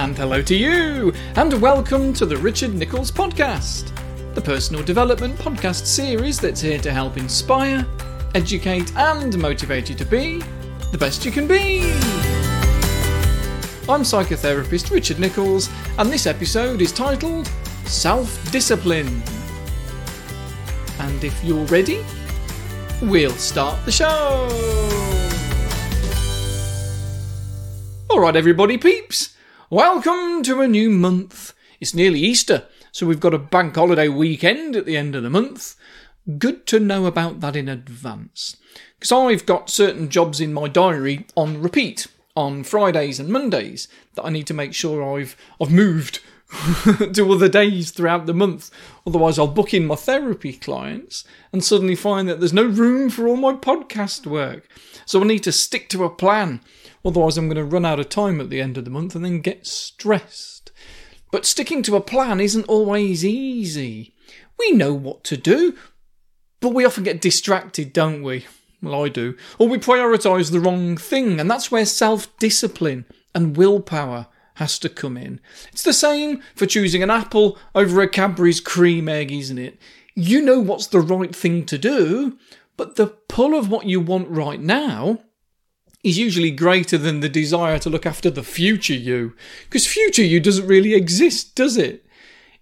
And hello to you, and welcome to the Richard Nicholls Podcast, the personal development podcast series that's here to help inspire, educate, and motivate you to be the best you can be. I'm psychotherapist Richard Nicholls, and this episode is titled Self Discipline. And if you're ready, we'll start the show. Alright, everybody, peeps, welcome to a new month. It's nearly Easter, so we've got a bank holiday weekend at the end of the month. Good to know about that in advance. Because I've got certain jobs in my diary on repeat on Fridays and Mondays that I need to make sure I've I've moved to other days throughout the month. Otherwise, I'll book in my therapy clients and suddenly find that there's no room for all my podcast work. So I need to stick to a plan. Otherwise, I'm going to run out of time at the end of the month and then get stressed. But sticking to a plan isn't always easy. We know what to do, but we often get distracted, don't we? Well, I do. Or we prioritise the wrong thing, and that's where self discipline and willpower has to come in. It's the same for choosing an apple over a Cadbury's cream egg, isn't it? You know what's the right thing to do, but the pull of what you want right now is usually greater than the desire to look after the future you. Because future you doesn't really exist, does it?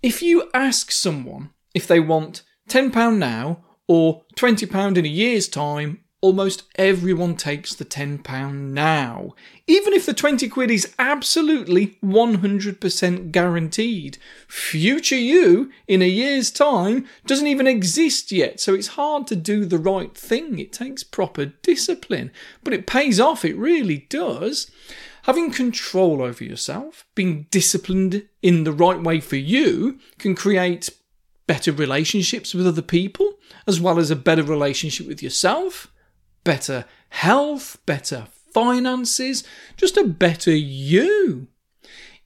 If you ask someone if they want £10 now or £20 in a year's time, almost everyone takes the £10 now. Even if the 20 quid is absolutely 100% guaranteed. Future you in a year's time doesn't even exist yet, so it's hard to do the right thing. It takes proper discipline, but it pays off, it really does. Having control over yourself, being disciplined in the right way for you, can create better relationships with other people, as well as a better relationship with yourself better health, better finances, just a better you.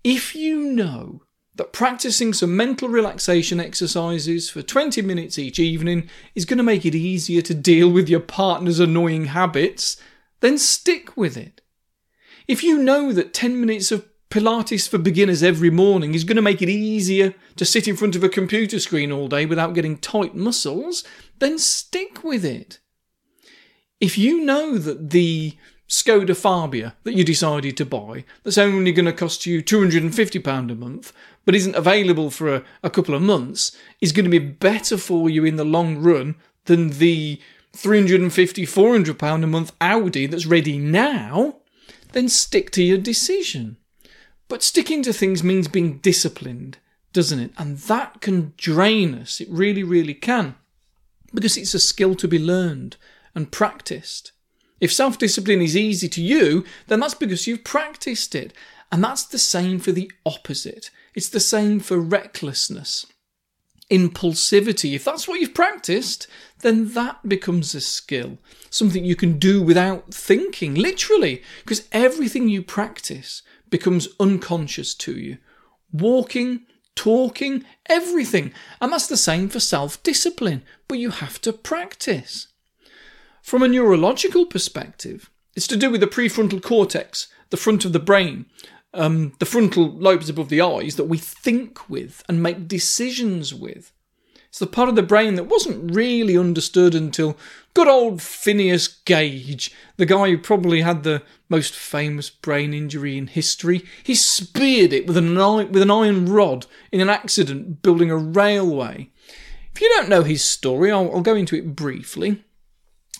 If you know that practicing some mental relaxation exercises for 20 minutes each evening is going to make it easier to deal with your partner's annoying habits, then stick with it. If you know that 10 minutes of Pilates for beginners every morning is going to make it easier to sit in front of a computer screen all day without getting tight muscles, then stick with it if you know that the Skoda Fabia that you decided to buy, that's only going to cost you £250 a month, but isn't available for a, a couple of months, is going to be better for you in the long run than the 350 £400 a month Audi that's ready now, then stick to your decision. But sticking to things means being disciplined, doesn't it? And that can drain us. It really, really can. Because it's a skill to be learned and practiced. If self discipline is easy to you, then that's because you've practiced it. And that's the same for the opposite. It's the same for recklessness, impulsivity. If that's what you've practiced, then that becomes a skill, something you can do without thinking, literally, because everything you practice becomes unconscious to you. Walking, talking, everything. And that's the same for self discipline, but you have to practice. From a neurological perspective, it's to do with the prefrontal cortex, the front of the brain, um, the frontal lobes above the eyes that we think with and make decisions with. It's the part of the brain that wasn't really understood until good old Phineas Gage, the guy who probably had the most famous brain injury in history. He speared it with an, with an iron rod in an accident building a railway. If you don't know his story, I'll, I'll go into it briefly.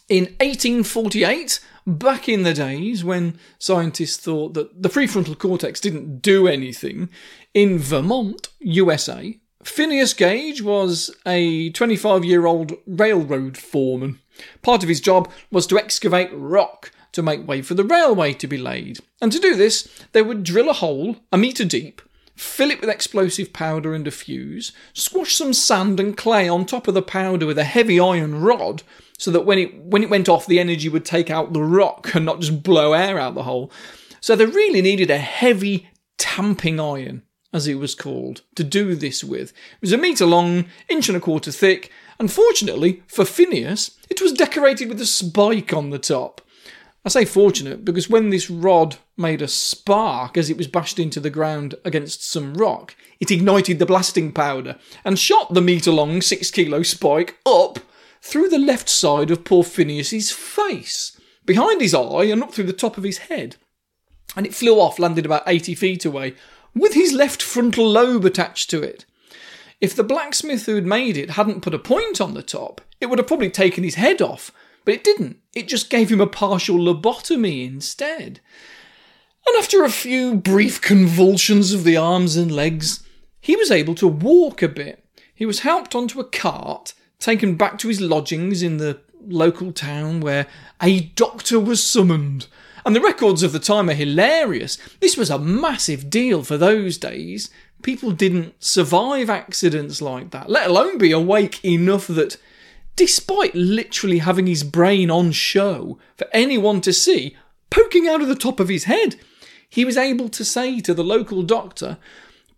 In 1848, back in the days when scientists thought that the prefrontal cortex didn't do anything, in Vermont, USA, Phineas Gage was a 25 year old railroad foreman. Part of his job was to excavate rock to make way for the railway to be laid. And to do this, they would drill a hole a metre deep, fill it with explosive powder and a fuse, squash some sand and clay on top of the powder with a heavy iron rod, so that when it when it went off, the energy would take out the rock and not just blow air out the hole. So they really needed a heavy tamping iron, as it was called, to do this with. It was a metre long, inch and a quarter thick, and fortunately for Phineas, it was decorated with a spike on the top. I say fortunate because when this rod made a spark as it was bashed into the ground against some rock, it ignited the blasting powder and shot the metre long six kilo spike up through the left side of poor Phineas's face, behind his eye and up through the top of his head. And it flew off, landed about 80 feet away, with his left frontal lobe attached to it. If the blacksmith who'd made it hadn't put a point on the top, it would have probably taken his head off, but it didn't. It just gave him a partial lobotomy instead. And after a few brief convulsions of the arms and legs, he was able to walk a bit. He was helped onto a cart taken back to his lodgings in the local town where a doctor was summoned. And the records of the time are hilarious. This was a massive deal for those days. People didn't survive accidents like that, let alone be awake enough that, despite literally having his brain on show for anyone to see, poking out of the top of his head, he was able to say to the local doctor,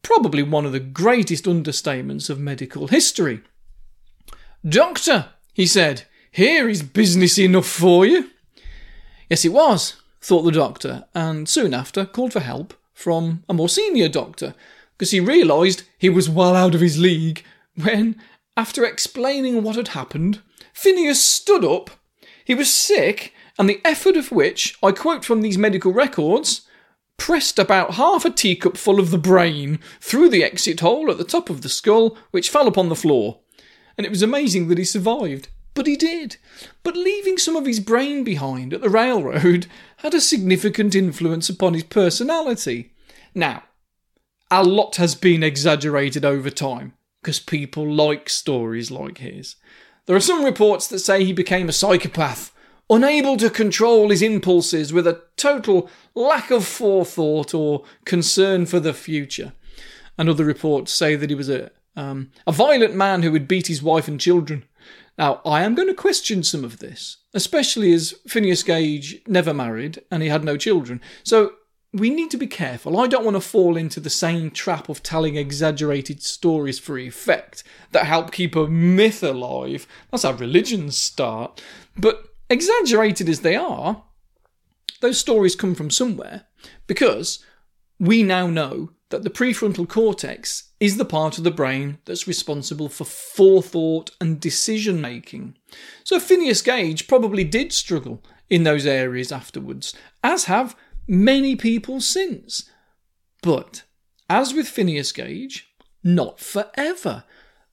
probably one of the greatest understatements of medical history, Doctor, he said, here is business enough for you. Yes, it was, thought the doctor, and soon after called for help from a more senior doctor, because he realised he was well out of his league when, after explaining what had happened, Phineas stood up. He was sick, and the effort of which, I quote from these medical records, pressed about half a teacup full of the brain through the exit hole at the top of the skull, which fell upon the floor and it was amazing that he survived. But he did. But leaving some of his brain behind at the railroad had a significant influence upon his personality. Now, a lot has been exaggerated over time, because people like stories like his. There are some reports that say he became a psychopath, unable to control his impulses with a total lack of forethought or concern for the future. And other reports say that he was a um, a violent man who would beat his wife and children. Now, I am going to question some of this, especially as Phineas Gage never married and he had no children. So we need to be careful. I don't want to fall into the same trap of telling exaggerated stories for effect that help keep a myth alive. That's how religions start. But exaggerated as they are, those stories come from somewhere because we now know that the prefrontal cortex is the part of the brain that's responsible for forethought and decision making. So Phineas Gage probably did struggle in those areas afterwards, as have many people since. But, as with Phineas Gage, not forever.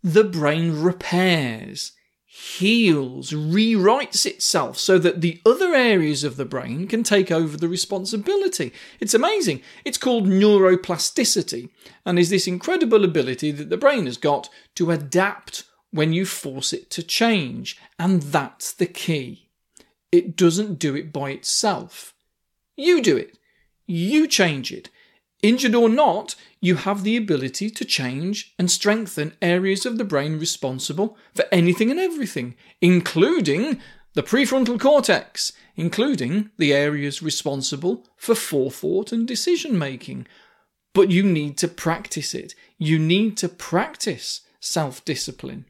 The brain repairs heals, rewrites itself so that the other areas of the brain can take over the responsibility. It's amazing. It's called neuroplasticity and is this incredible ability that the brain has got to adapt when you force it to change. And that's the key. It doesn't do it by itself. You do it. You change it. Injured or not, you have the ability to change and strengthen areas of the brain responsible for anything and everything, including the prefrontal cortex, including the areas responsible for forethought and decision making. But you need to practice it. You need to practice self discipline.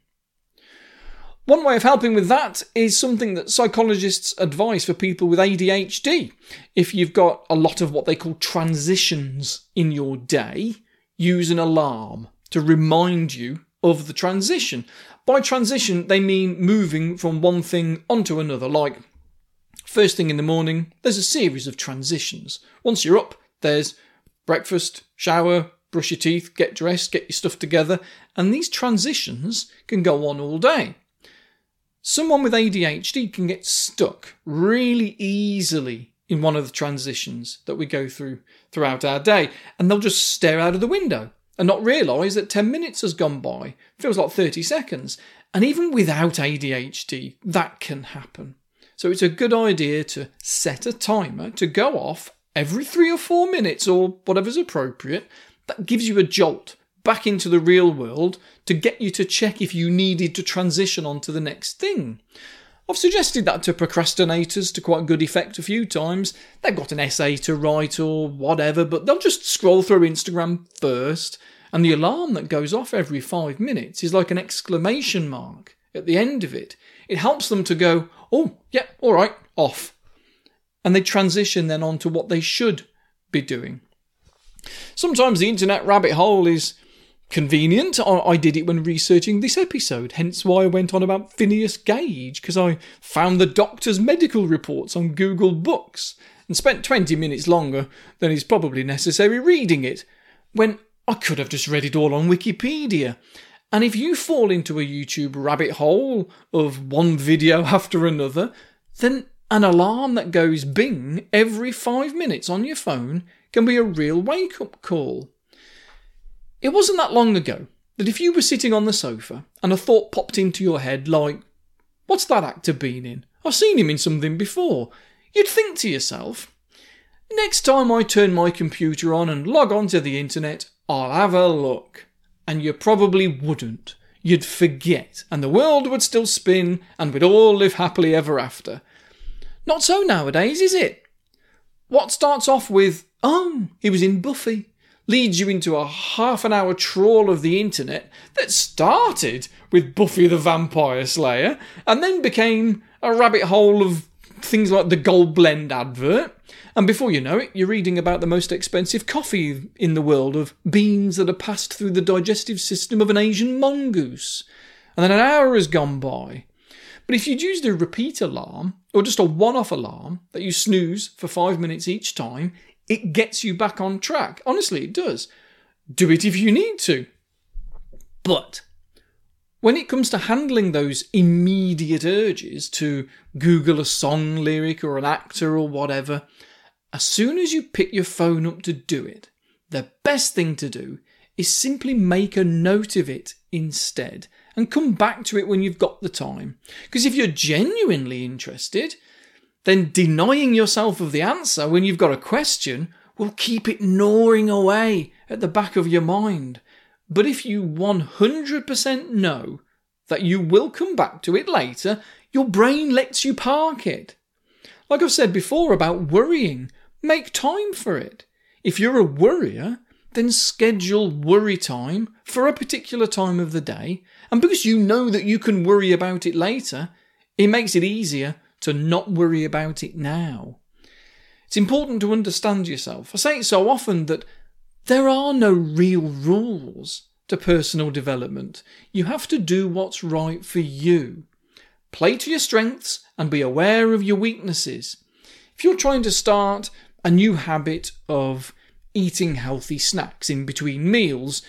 One way of helping with that is something that psychologists advise for people with ADHD. If you've got a lot of what they call transitions in your day, use an alarm to remind you of the transition. By transition, they mean moving from one thing onto another, like first thing in the morning, there's a series of transitions. Once you're up, there's breakfast, shower, brush your teeth, get dressed, get your stuff together, and these transitions can go on all day. Someone with ADHD can get stuck really easily in one of the transitions that we go through throughout our day, and they'll just stare out of the window and not realise that 10 minutes has gone by. Feels like 30 seconds. And even without ADHD, that can happen. So it's a good idea to set a timer to go off every three or four minutes or whatever's appropriate. That gives you a jolt back into the real world to get you to check if you needed to transition on to the next thing. I've suggested that to procrastinators to quite good effect a few times. They've got an essay to write or whatever, but they'll just scroll through Instagram first, and the alarm that goes off every five minutes is like an exclamation mark at the end of it. It helps them to go, oh, yeah, all right, off. and they transition then onto what they should be doing. Sometimes the internet rabbit hole is convenient. I did it when researching this episode, hence why I went on about Phineas Gage, because I found the doctor's medical reports on Google Books and spent 20 minutes longer than is probably necessary reading it, when I could have just read it all on Wikipedia. And if you fall into a YouTube rabbit hole of one video after another, then an alarm that goes bing every five minutes on your phone can be a real wake up call. It wasn't that long ago that if you were sitting on the sofa and a thought popped into your head like, What's that actor been in? I've seen him in something before. You'd think to yourself, Next time I turn my computer on and log on to the internet, I'll have a look. And you probably wouldn't. You'd forget, and the world would still spin, and we'd all live happily ever after. Not so nowadays, is it? What starts off with, oh, he was in Buffy, leads you into a half an hour trawl of the internet that started with Buffy the Vampire Slayer and then became a rabbit hole of things like the Gold Blend advert. And before you know it, you're reading about the most expensive coffee in the world of beans that are passed through the digestive system of an Asian mongoose. And then an hour has gone by. But if you'd used a repeat alarm, or just a one off alarm that you snooze for five minutes each time, it gets you back on track. Honestly, it does. Do it if you need to. But when it comes to handling those immediate urges to Google a song lyric or an actor or whatever, as soon as you pick your phone up to do it, the best thing to do is simply make a note of it instead and come back to it when you've got the time. Because if you're genuinely interested, then denying yourself of the answer when you've got a question will keep it gnawing away at the back of your mind. But if you 100% know that you will come back to it later, your brain lets you park it. Like I've said before about worrying, make time for it. If you're a worrier, then schedule worry time for a particular time of the day. And because you know that you can worry about it later, it makes it easier to not worry about it now. It's important to understand yourself. I say it so often that there are no real rules to personal development. You have to do what's right for you. Play to your strengths and be aware of your weaknesses. If you're trying to start a new habit of eating healthy snacks in between meals,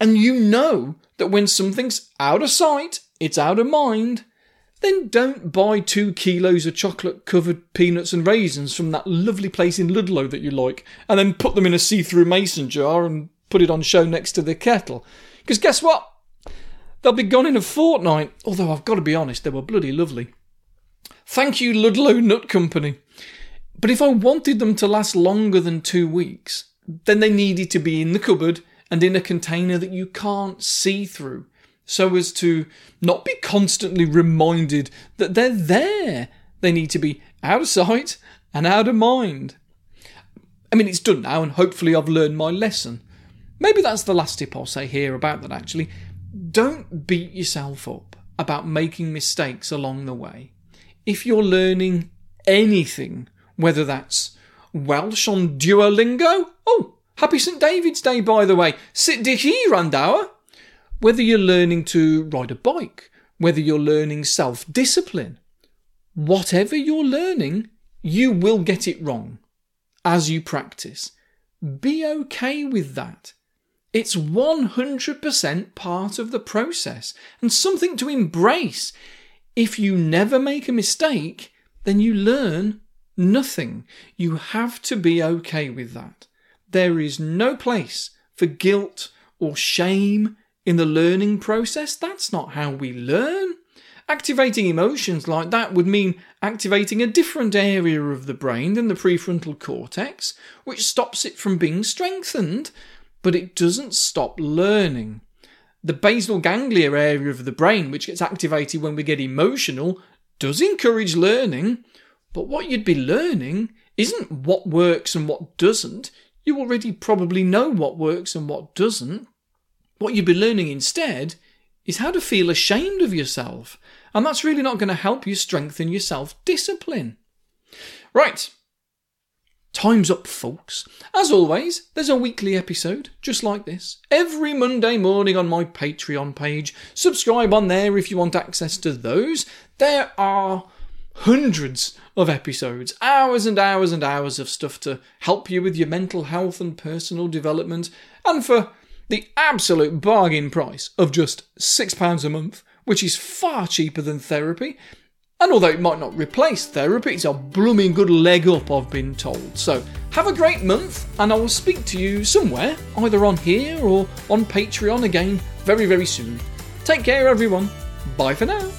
and you know that when something's out of sight, it's out of mind, then don't buy two kilos of chocolate covered peanuts and raisins from that lovely place in Ludlow that you like, and then put them in a see through mason jar and put it on show next to the kettle. Because guess what? They'll be gone in a fortnight, although I've got to be honest, they were bloody lovely. Thank you, Ludlow Nut Company. But if I wanted them to last longer than two weeks, then they needed to be in the cupboard and in a container that you can't see through so as to not be constantly reminded that they're there. They need to be out of sight and out of mind. I mean, it's done now, and hopefully, I've learned my lesson. Maybe that's the last tip I'll say here about that actually. Don't beat yourself up about making mistakes along the way. If you're learning anything, whether that's Welsh on Duolingo, oh, happy St. David's Day, by the way. Sit dich hier, Randauer. Whether you're learning to ride a bike, whether you're learning self discipline, whatever you're learning, you will get it wrong as you practice. Be okay with that. It's 100% part of the process and something to embrace. If you never make a mistake, then you learn nothing. You have to be okay with that. There is no place for guilt or shame in the learning process. That's not how we learn. Activating emotions like that would mean activating a different area of the brain than the prefrontal cortex, which stops it from being strengthened, but it doesn't stop learning. The basal ganglia area of the brain, which gets activated when we get emotional, does encourage learning, but what you'd be learning isn't what works and what doesn't. You already probably know what works and what doesn't. What you'd be learning instead is how to feel ashamed of yourself, and that's really not going to help you strengthen your self discipline. Right. Time's up, folks. As always, there's a weekly episode just like this every Monday morning on my Patreon page. Subscribe on there if you want access to those. There are hundreds of episodes, hours and hours and hours of stuff to help you with your mental health and personal development, and for the absolute bargain price of just £6 a month, which is far cheaper than therapy. And although it might not replace therapy, it's a blooming good leg up, I've been told. So have a great month, and I will speak to you somewhere, either on here or on Patreon again, very, very soon. Take care, everyone. Bye for now.